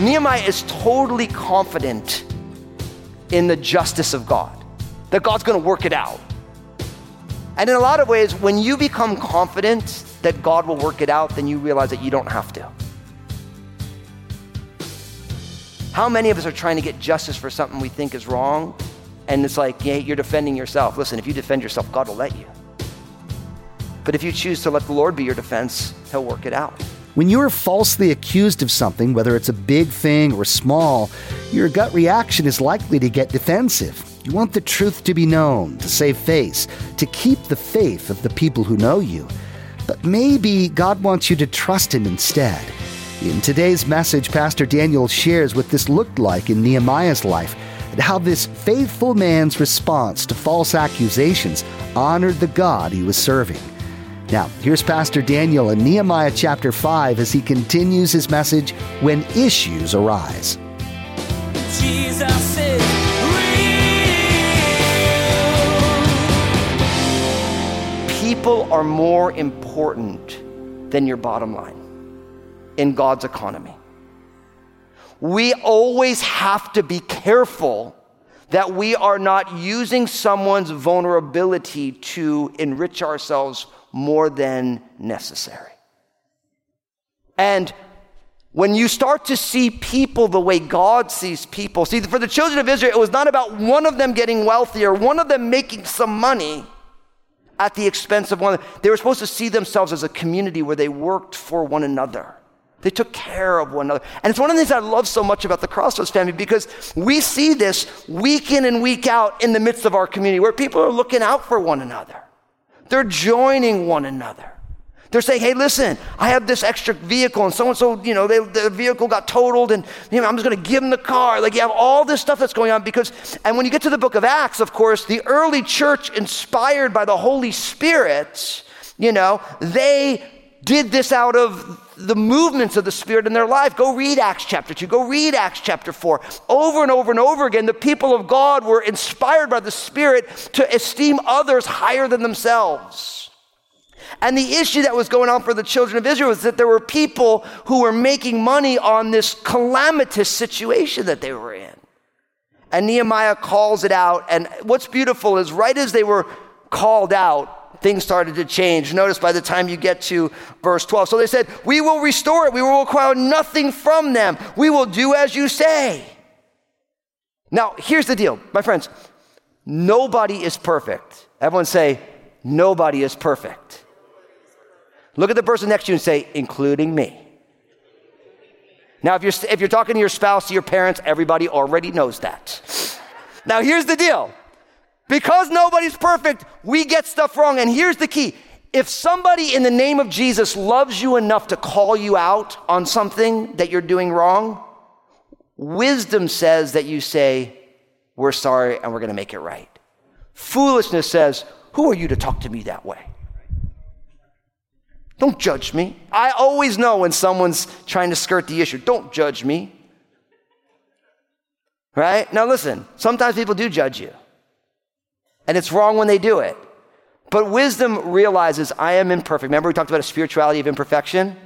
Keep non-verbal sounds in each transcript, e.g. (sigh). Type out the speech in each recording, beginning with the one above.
Nehemiah is totally confident in the justice of God, that God's going to work it out. And in a lot of ways, when you become confident that God will work it out, then you realize that you don't have to. How many of us are trying to get justice for something we think is wrong? And it's like, yeah, you're defending yourself. Listen, if you defend yourself, God will let you. But if you choose to let the Lord be your defense, He'll work it out. When you are falsely accused of something, whether it's a big thing or small, your gut reaction is likely to get defensive. You want the truth to be known, to save face, to keep the faith of the people who know you. But maybe God wants you to trust Him instead. In today's message, Pastor Daniel shares what this looked like in Nehemiah's life and how this faithful man's response to false accusations honored the God he was serving. Now, here's Pastor Daniel in Nehemiah chapter 5 as he continues his message when issues arise. Jesus People are more important than your bottom line in God's economy. We always have to be careful that we are not using someone's vulnerability to enrich ourselves more than necessary. And when you start to see people the way God sees people, see, for the children of Israel, it was not about one of them getting wealthier, one of them making some money at the expense of one. They were supposed to see themselves as a community where they worked for one another. They took care of one another. And it's one of the things I love so much about the Crossroads family because we see this week in and week out in the midst of our community where people are looking out for one another. They're joining one another. They're saying, hey, listen, I have this extra vehicle, and so and so, you know, they, the vehicle got totaled, and you know, I'm just going to give them the car. Like, you have all this stuff that's going on because, and when you get to the book of Acts, of course, the early church, inspired by the Holy Spirit, you know, they did this out of the movements of the Spirit in their life. Go read Acts chapter 2. Go read Acts chapter 4. Over and over and over again, the people of God were inspired by the Spirit to esteem others higher than themselves. And the issue that was going on for the children of Israel was that there were people who were making money on this calamitous situation that they were in. And Nehemiah calls it out. And what's beautiful is right as they were called out, things started to change. Notice by the time you get to verse 12. So they said, We will restore it. We will require nothing from them. We will do as you say. Now, here's the deal, my friends. Nobody is perfect. Everyone say, Nobody is perfect. Look at the person next to you and say, including me. Now, if you're, if you're talking to your spouse, to your parents, everybody already knows that. Now, here's the deal because nobody's perfect, we get stuff wrong. And here's the key if somebody in the name of Jesus loves you enough to call you out on something that you're doing wrong, wisdom says that you say, We're sorry and we're going to make it right. Foolishness says, Who are you to talk to me that way? Don't judge me. I always know when someone's trying to skirt the issue. Don't judge me. Right? Now, listen, sometimes people do judge you, and it's wrong when they do it. But wisdom realizes I am imperfect. Remember, we talked about a spirituality of imperfection?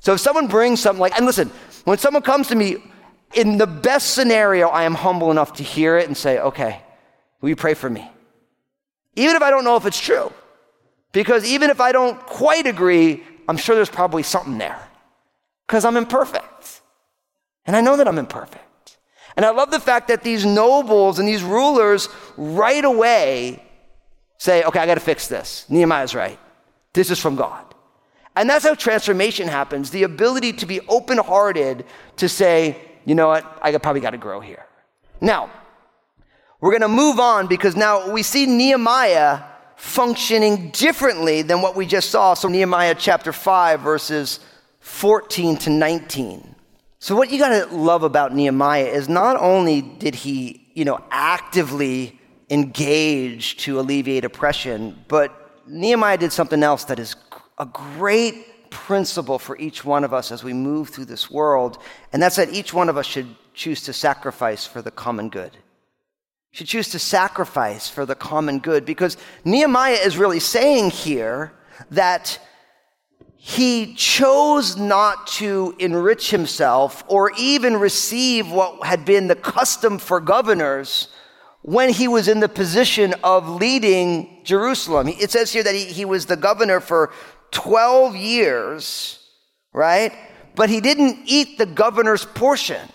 So if someone brings something like, and listen, when someone comes to me, in the best scenario, I am humble enough to hear it and say, okay, will you pray for me? Even if I don't know if it's true. Because even if I don't quite agree, I'm sure there's probably something there. Because I'm imperfect. And I know that I'm imperfect. And I love the fact that these nobles and these rulers right away say, okay, I got to fix this. Nehemiah's right. This is from God. And that's how transformation happens the ability to be open hearted to say, you know what, I probably got to grow here. Now, we're going to move on because now we see Nehemiah functioning differently than what we just saw. So, Nehemiah chapter 5, verses 14 to 19. So, what you got to love about Nehemiah is not only did he, you know, actively engage to alleviate oppression, but Nehemiah did something else that is a great principle for each one of us as we move through this world, and that's that each one of us should choose to sacrifice for the common good. Should choose to sacrifice for the common good because Nehemiah is really saying here that he chose not to enrich himself or even receive what had been the custom for governors when he was in the position of leading Jerusalem. It says here that he, he was the governor for 12 years, right? But he didn't eat the governor's portion.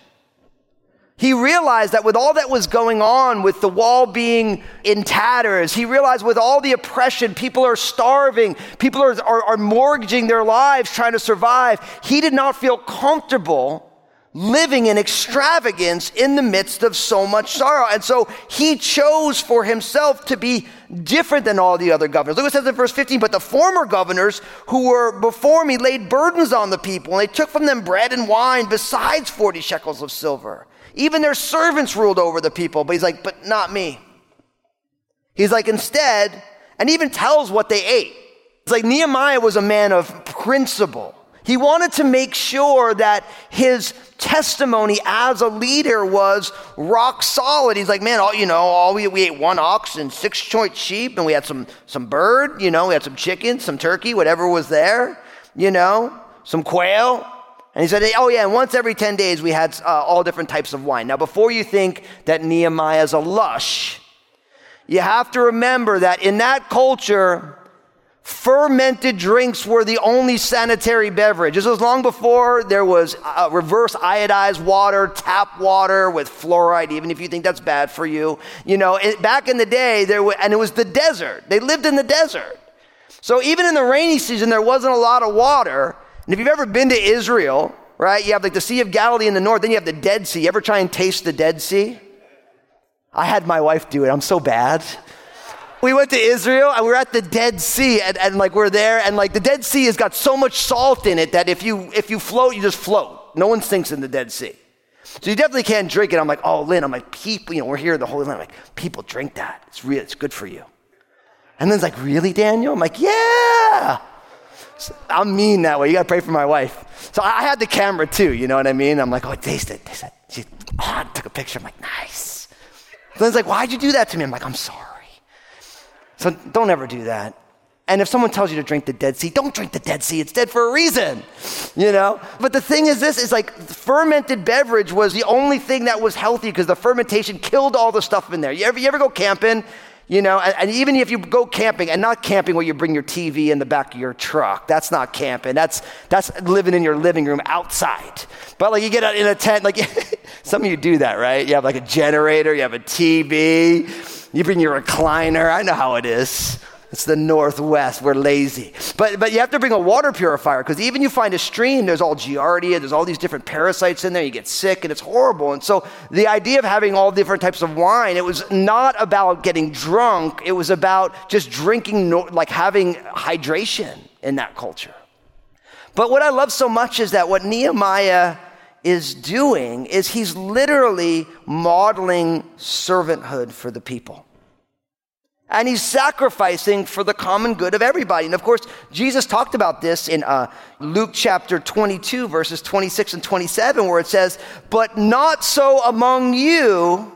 He realized that with all that was going on, with the wall being in tatters, he realized with all the oppression, people are starving, people are, are, are, mortgaging their lives trying to survive. He did not feel comfortable living in extravagance in the midst of so much sorrow. And so he chose for himself to be different than all the other governors. Look what it says in verse 15, but the former governors who were before me laid burdens on the people, and they took from them bread and wine besides 40 shekels of silver. Even their servants ruled over the people. But he's like, but not me. He's like, instead, and even tells what they ate. It's like Nehemiah was a man of principle. He wanted to make sure that his testimony as a leader was rock solid. He's like, man, all, you know, all we, we ate one ox and six joint sheep, and we had some, some bird, you know, we had some chicken, some turkey, whatever was there, you know, some quail. And he said, Oh, yeah, and once every 10 days we had uh, all different types of wine. Now, before you think that Nehemiah is a lush, you have to remember that in that culture, fermented drinks were the only sanitary beverage. This was long before there was uh, reverse iodized water, tap water with fluoride, even if you think that's bad for you. You know, it, back in the day, there and it was the desert. They lived in the desert. So even in the rainy season, there wasn't a lot of water. And if you've ever been to Israel, right, you have like the Sea of Galilee in the north, then you have the Dead Sea. You ever try and taste the Dead Sea? I had my wife do it. I'm so bad. We went to Israel and we were at the Dead Sea and, and like we're there and like the Dead Sea has got so much salt in it that if you if you float, you just float. No one sinks in the Dead Sea. So you definitely can't drink it. I'm like, oh Lynn, I'm like, people, you know, we're here in the Holy Land. I'm like, people drink that. It's real, it's good for you. And then it's like, really, Daniel? I'm like, yeah. I'm mean that way. You got to pray for my wife. So I had the camera too, you know what I mean? I'm like, oh, taste it. Taste it. She oh, took a picture. I'm like, nice. Then it's like, why'd you do that to me? I'm like, I'm sorry. So don't ever do that. And if someone tells you to drink the Dead Sea, don't drink the Dead Sea. It's dead for a reason, you know? But the thing is this, is like fermented beverage was the only thing that was healthy because the fermentation killed all the stuff in there. You ever, you ever go camping you know, and, and, even if you go camping, and not camping where you bring your TV in the back of your truck, that's not camping. That's that's living in your living room outside. But like you get out in a tent, like (laughs) some of you do that, right? You have like a generator, you have a TV, you bring your recliner. I know how it is. It's the Northwest. We're lazy. But, but you have to bring a water purifier because even you find a stream, there's all giardia, there's all these different parasites in there. You get sick and it's horrible. And so the idea of having all different types of wine, it was not about getting drunk. It was about just drinking, like having hydration in that culture. But what I love so much is that what Nehemiah is doing is he's literally modeling servanthood for the people. And he's sacrificing for the common good of everybody. And of course, Jesus talked about this in uh, Luke chapter 22, verses 26 and 27, where it says, But not so among you.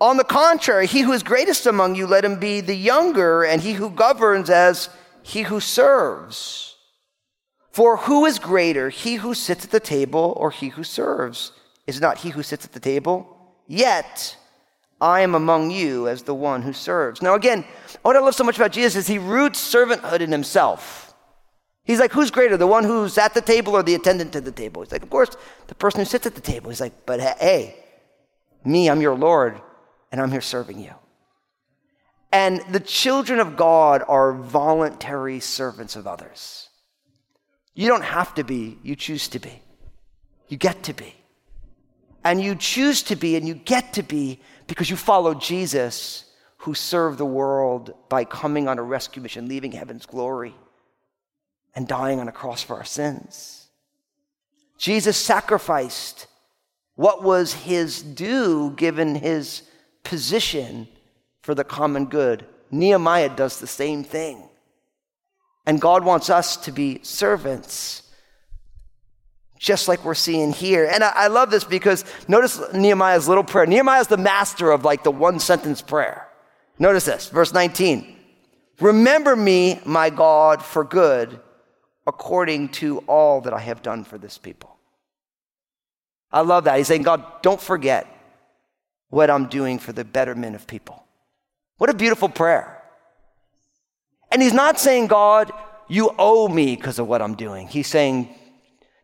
On the contrary, he who is greatest among you, let him be the younger, and he who governs as he who serves. For who is greater, he who sits at the table or he who serves? Is not he who sits at the table? Yet, I am among you as the one who serves. Now, again, what I love so much about Jesus is he roots servanthood in himself. He's like, who's greater, the one who's at the table or the attendant to the table? He's like, of course, the person who sits at the table. He's like, but hey, me, I'm your Lord, and I'm here serving you. And the children of God are voluntary servants of others. You don't have to be, you choose to be. You get to be. And you choose to be and you get to be because you follow Jesus who served the world by coming on a rescue mission, leaving heaven's glory, and dying on a cross for our sins. Jesus sacrificed what was his due given his position for the common good. Nehemiah does the same thing. And God wants us to be servants, just like we're seeing here. And I, I love this because notice Nehemiah's little prayer. Nehemiah is the master of like the one sentence prayer. Notice this, verse 19. Remember me, my God, for good, according to all that I have done for this people. I love that. He's saying, God, don't forget what I'm doing for the betterment of people. What a beautiful prayer. And he's not saying, God, you owe me because of what I'm doing. He's saying,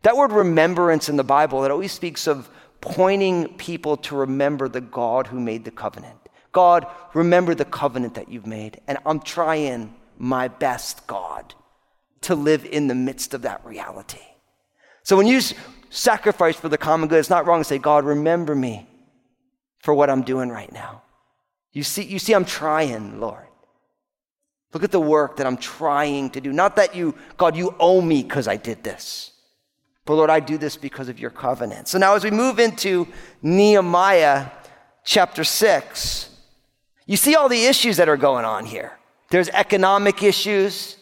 that word remembrance in the Bible, it always speaks of pointing people to remember the God who made the covenant. God, remember the covenant that you've made. And I'm trying my best, God, to live in the midst of that reality. So when you sacrifice for the common good, it's not wrong to say, God, remember me for what I'm doing right now. You see, you see, I'm trying, Lord. Look at the work that I'm trying to do. Not that you, God, you owe me because I did this. But Lord, I do this because of your covenant. So now as we move into Nehemiah chapter 6, you see all the issues that are going on here. There's economic issues.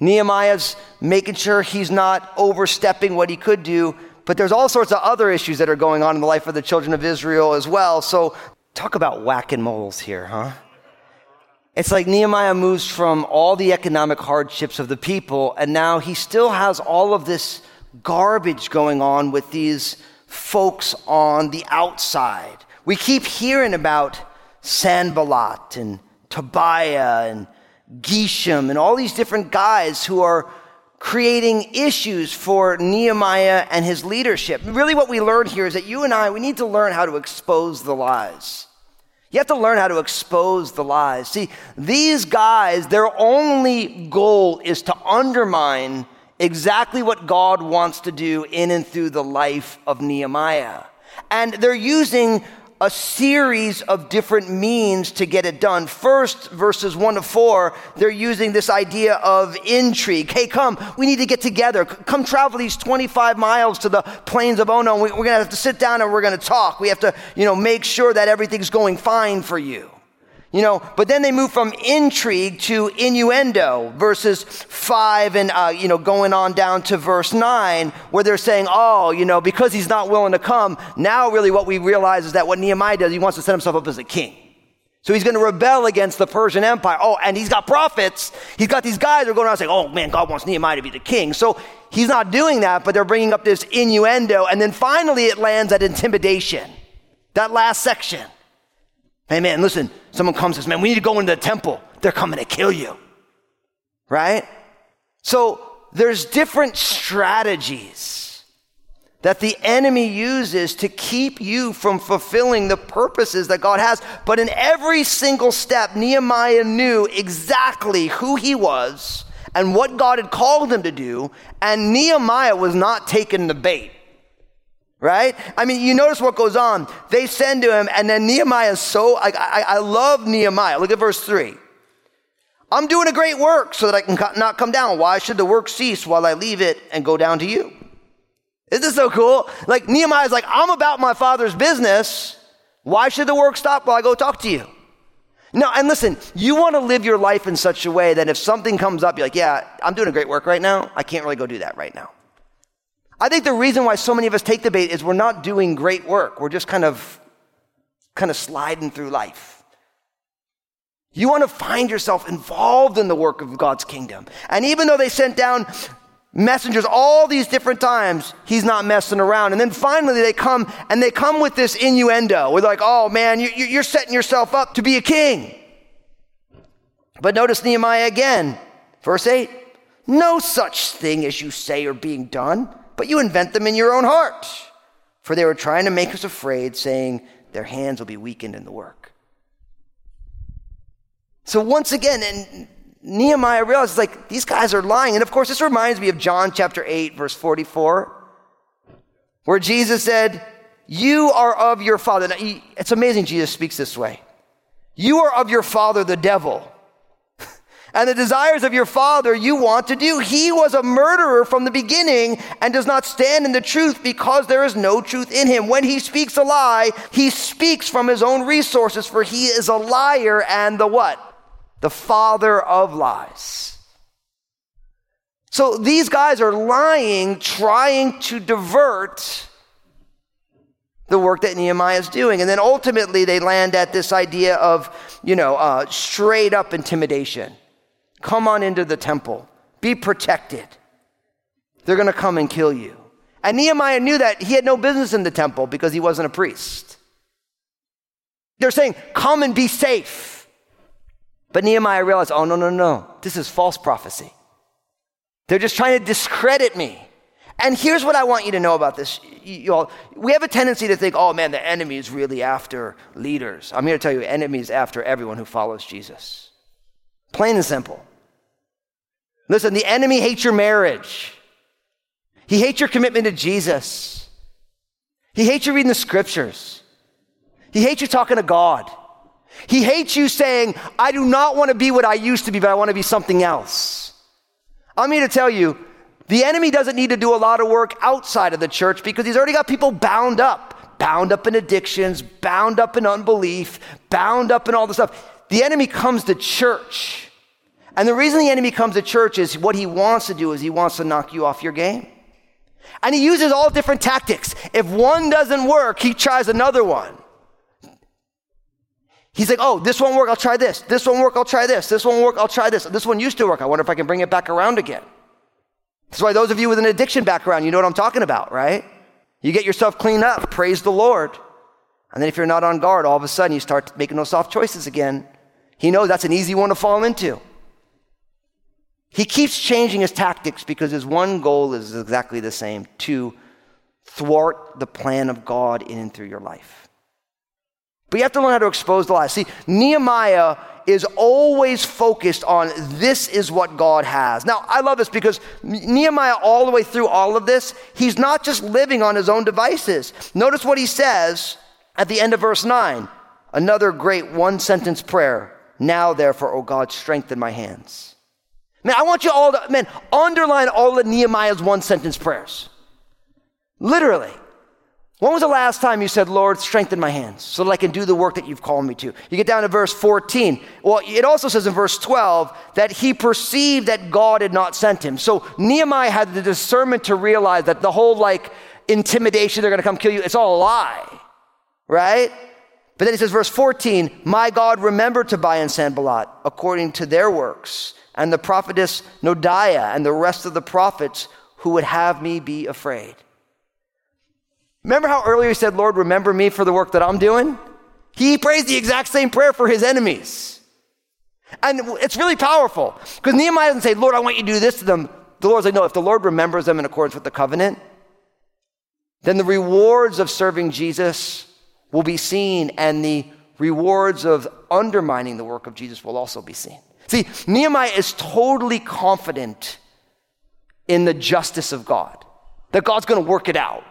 Nehemiah's making sure he's not overstepping what he could do, but there's all sorts of other issues that are going on in the life of the children of Israel as well. So talk about whacking moles here, huh? It's like Nehemiah moves from all the economic hardships of the people, and now he still has all of this garbage going on with these folks on the outside. We keep hearing about Sanballat and Tobiah and Geshem and all these different guys who are creating issues for Nehemiah and his leadership. Really, what we learn here is that you and I, we need to learn how to expose the lies. You have to learn how to expose the lies. See, these guys, their only goal is to undermine exactly what God wants to do in and through the life of Nehemiah. And they're using a series of different means to get it done. First, verses one to four, they're using this idea of intrigue. Hey, come, we need to get together. Come travel these 25 miles to the plains of Ono. We're going to have to sit down and we're going to talk. We have to, you know, make sure that everything's going fine for you. You know, but then they move from intrigue to innuendo, verses five and, uh, you know, going on down to verse nine, where they're saying, oh, you know, because he's not willing to come, now really what we realize is that what Nehemiah does, he wants to set himself up as a king. So he's going to rebel against the Persian Empire. Oh, and he's got prophets. He's got these guys that are going around saying, oh man, God wants Nehemiah to be the king. So he's not doing that, but they're bringing up this innuendo. And then finally it lands at intimidation. That last section. Hey, man, listen, someone comes and says, man, we need to go into the temple. They're coming to kill you. Right? So there's different strategies that the enemy uses to keep you from fulfilling the purposes that God has. But in every single step, Nehemiah knew exactly who he was and what God had called him to do. And Nehemiah was not taking the bait right? I mean, you notice what goes on. They send to him, and then Nehemiah is so, I, I, I, love Nehemiah. Look at verse 3. I'm doing a great work so that I can not come down. Why should the work cease while I leave it and go down to you? Isn't this so cool? Like, Nehemiah's like, I'm about my father's business. Why should the work stop while I go talk to you? No, and listen, you want to live your life in such a way that if something comes up, you're like, yeah, I'm doing a great work right now. I can't really go do that right now. I think the reason why so many of us take the bait is we're not doing great work. We're just kind of kind of sliding through life. You want to find yourself involved in the work of God's kingdom. And even though they sent down messengers all these different times, he's not messing around. And then finally they come and they come with this innuendo. We're like, oh man, you're setting yourself up to be a king. But notice Nehemiah again, verse 8 no such thing as you say are being done but you invent them in your own heart. For they were trying to make us afraid, saying, Their hands will be weakened in the work. So once again, and Nehemiah realizes, like, these guys are lying. And of course, this reminds me of John chapter 8, verse 44, where Jesus said, You are of your father. Now, it's amazing Jesus speaks this way. You are of your father, the devil and the desires of your father you want to do. He was a murderer from the beginning and does not stand in the truth because there is no truth in him. When he speaks a lie, he speaks from his own resources, for he is a liar and the what? The father of lies. So these guys are lying, trying to divert the work that Nehemiah is doing. And then ultimately they land at this idea of, you know, uh, straight up intimidation. Come on into the temple, be protected. They're going to come and kill you. And Nehemiah knew that he had no business in the temple because he wasn't a priest. They're saying, come and be safe. But Nehemiah realized, oh, no, no, no. This is false prophecy. They're just trying to discredit me. And here's what I want you to know about this. You all, we have a tendency to think, oh man, the enemy is really after leaders. I'm here to tell you, enemy is after everyone who follows Jesus. Plain and simple. Listen, the enemy hates your marriage. He hates your commitment to Jesus. He hates you reading the scriptures. He hates you talking to God. He hates you saying, I do not want to be what I used to be, but I want to be something else. I'm here to tell you, the enemy doesn't need to do a lot of work outside of the church because he's already got people bound up, bound up in addictions, bound up in unbelief, bound up in all this stuff. The enemy comes to church. And the reason the enemy comes to church is what he wants to do is he wants to knock you off your game. And he uses all different tactics. If one doesn't work, he tries another one. He's like, oh, this won't work, I'll try this. This won't work, I'll try this. This won't work, I'll try this. This one used to work. I wonder if I can bring it back around again. That's why those of you with an addiction background, you know what I'm talking about, right? You get yourself cleaned up, praise the Lord. And then if you're not on guard, all of a sudden you start making those soft choices again. He knows that's an easy one to fall into. He keeps changing his tactics because his one goal is exactly the same to thwart the plan of God in and through your life. But you have to learn how to expose the lies. See, Nehemiah is always focused on this is what God has. Now, I love this because Nehemiah, all the way through all of this, he's not just living on his own devices. Notice what he says at the end of verse 9 another great one sentence prayer. Now, therefore, O God, strengthen my hands. Man, I want you all to, man, underline all of Nehemiah's one sentence prayers. Literally. When was the last time you said, Lord, strengthen my hands so that I can do the work that you've called me to? You get down to verse 14. Well, it also says in verse 12 that he perceived that God had not sent him. So Nehemiah had the discernment to realize that the whole like intimidation, they're going to come kill you, it's all a lie, right? But then he says, verse 14, my God remembered Tobiah and Sanballat according to their works, and the prophetess Noadiah and the rest of the prophets who would have me be afraid. Remember how earlier he said, Lord, remember me for the work that I'm doing? He prays the exact same prayer for his enemies. And it's really powerful because Nehemiah doesn't say, Lord, I want you to do this to them. The Lord's like, no, if the Lord remembers them in accordance with the covenant, then the rewards of serving Jesus will be seen and the rewards of undermining the work of Jesus will also be seen. See, Nehemiah is totally confident in the justice of God, that God's going to work it out.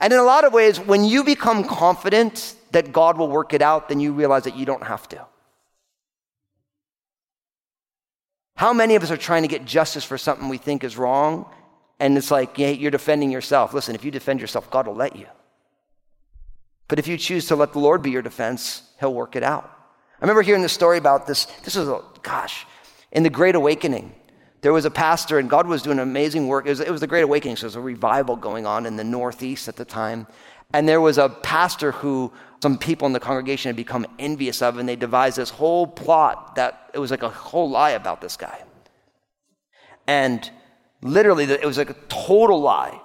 And in a lot of ways, when you become confident that God will work it out, then you realize that you don't have to. How many of us are trying to get justice for something we think is wrong? And it's like, yeah, you're defending yourself. Listen, if you defend yourself, God will let you. But if you choose to let the Lord be your defense, He'll work it out. I remember hearing this story about this. This was, a, gosh, in the Great Awakening there was a pastor, and God was doing amazing work. It was, it was the Great Awakening, so there was a revival going on in the Northeast at the time. And there was a pastor who some people in the congregation had become envious of, and they devised this whole plot that it was like a whole lie about this guy. And literally, it was like a total lie.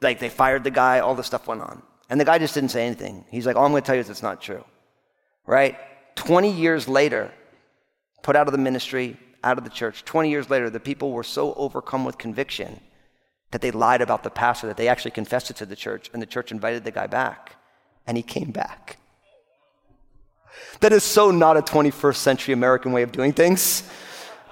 Like they fired the guy, all this stuff went on. And the guy just didn't say anything. He's like, All I'm going to tell you is it's not true. Right? 20 years later, put out of the ministry, out of the church. 20 years later, the people were so overcome with conviction that they lied about the pastor, that they actually confessed it to the church, and the church invited the guy back, and he came back. That is so not a 21st century American way of doing things.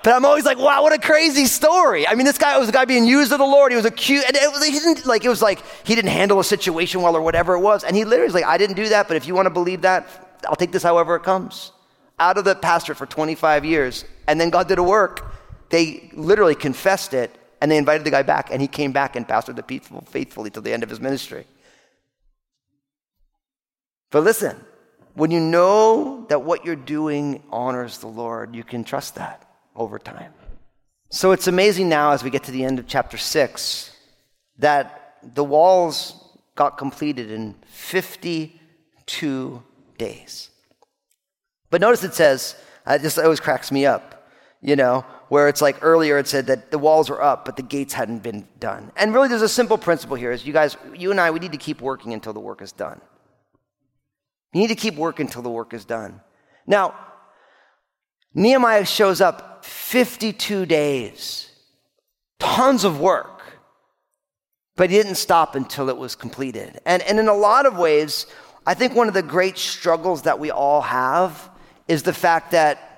But I'm always like, wow, what a crazy story. I mean, this guy was a guy being used of the Lord. He was accused, and it was, he didn't like it was like he didn't handle a situation well or whatever it was. And he literally was like, I didn't do that, but if you want to believe that, I'll take this however it comes out of the pastorate for 25 years, and then God did a work. They literally confessed it, and they invited the guy back, and he came back and pastored the people faithfully till the end of his ministry. But listen, when you know that what you're doing honors the Lord, you can trust that over time. So it's amazing now as we get to the end of chapter 6 that the walls got completed in 52 days. But notice it says, uh, it just always cracks me up, you know, where it's like earlier it said that the walls were up, but the gates hadn't been done. And really, there's a simple principle here: is you guys, you and I, we need to keep working until the work is done. You need to keep working until the work is done. Now, Nehemiah shows up 52 days, tons of work, but he didn't stop until it was completed. And, and in a lot of ways, I think one of the great struggles that we all have is the fact that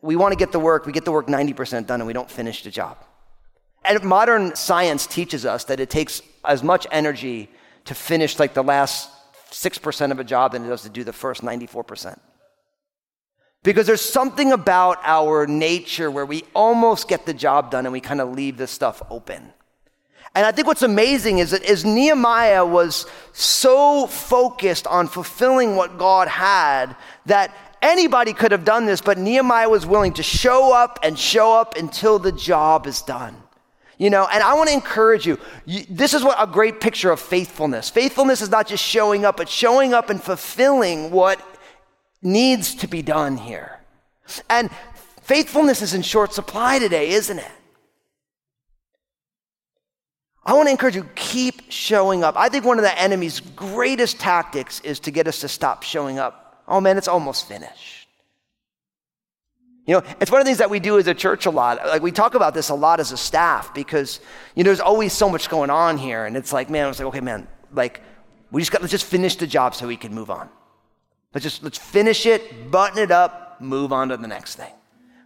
we want to get the work, we get the work 90% done, and we don't finish the job. And modern science teaches us that it takes as much energy to finish like the last 6% of a job than it does to do the first 94%. Because there's something about our nature where we almost get the job done and we kind of leave this stuff open. And I think what's amazing is that as Nehemiah was so focused on fulfilling what God had that anybody could have done this, but Nehemiah was willing to show up and show up until the job is done. You know, and I want to encourage you, you. This is what a great picture of faithfulness. Faithfulness is not just showing up, but showing up and fulfilling what needs to be done here. And faithfulness is in short supply today, isn't it? I want to encourage you, keep showing up. I think one of the enemy's greatest tactics is to get us to stop showing up. Oh man, it's almost finished. You know, it's one of the things that we do as a church a lot. Like we talk about this a lot as a staff because you know there's always so much going on here, and it's like, man, it's like, okay, man, like we just got let's just finish the job so we can move on. Let's just let's finish it, button it up, move on to the next thing.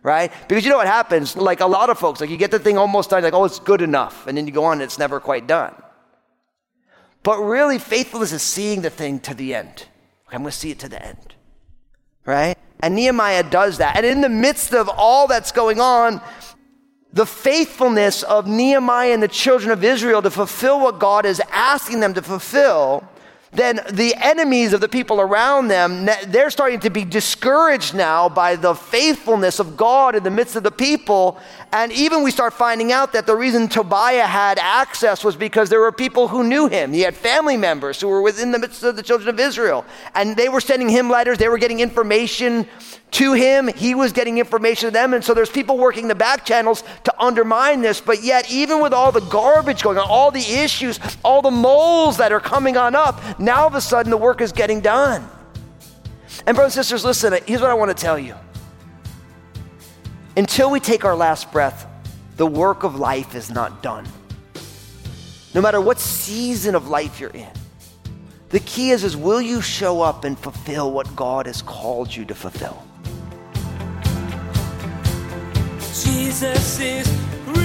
Right? Because you know what happens? Like a lot of folks, like you get the thing almost done, like, oh, it's good enough, and then you go on and it's never quite done. But really, faithfulness is seeing the thing to the end. Okay, I'm gonna see it to the end. Right? And Nehemiah does that. And in the midst of all that's going on, the faithfulness of Nehemiah and the children of Israel to fulfill what God is asking them to fulfill then the enemies of the people around them, they're starting to be discouraged now by the faithfulness of God in the midst of the people. And even we start finding out that the reason Tobiah had access was because there were people who knew him. He had family members who were within the midst of the children of Israel. And they were sending him letters, they were getting information to him. He was getting information to them. And so there's people working the back channels to undermine this. But yet, even with all the garbage going on, all the issues, all the moles that are coming on up, now all of a sudden the work is getting done. And, brothers and sisters, listen, here's what I want to tell you. Until we take our last breath, the work of life is not done. No matter what season of life you're in. The key is, is will you show up and fulfill what God has called you to fulfill? Jesus is real.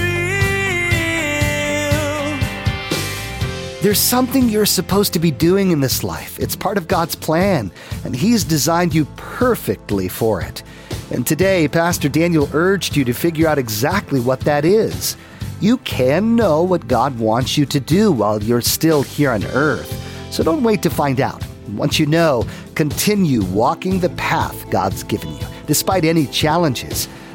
There's something you're supposed to be doing in this life. It's part of God's plan, and He's designed you perfectly for it. And today, Pastor Daniel urged you to figure out exactly what that is. You can know what God wants you to do while you're still here on earth. So don't wait to find out. Once you know, continue walking the path God's given you, despite any challenges.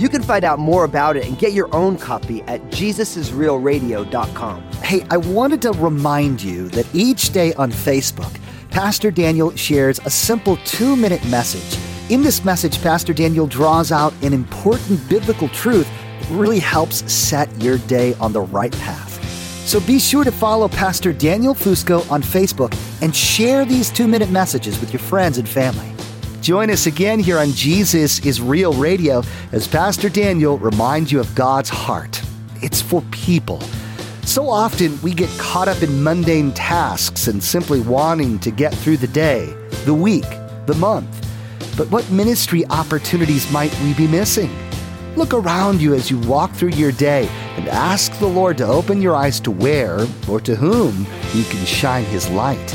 You can find out more about it and get your own copy at jesusisrealradio.com. Hey, I wanted to remind you that each day on Facebook, Pastor Daniel shares a simple two minute message. In this message, Pastor Daniel draws out an important biblical truth that really helps set your day on the right path. So be sure to follow Pastor Daniel Fusco on Facebook and share these two minute messages with your friends and family. Join us again here on Jesus is Real Radio as Pastor Daniel reminds you of God's heart. It's for people. So often we get caught up in mundane tasks and simply wanting to get through the day, the week, the month. But what ministry opportunities might we be missing? Look around you as you walk through your day and ask the Lord to open your eyes to where or to whom you can shine His light.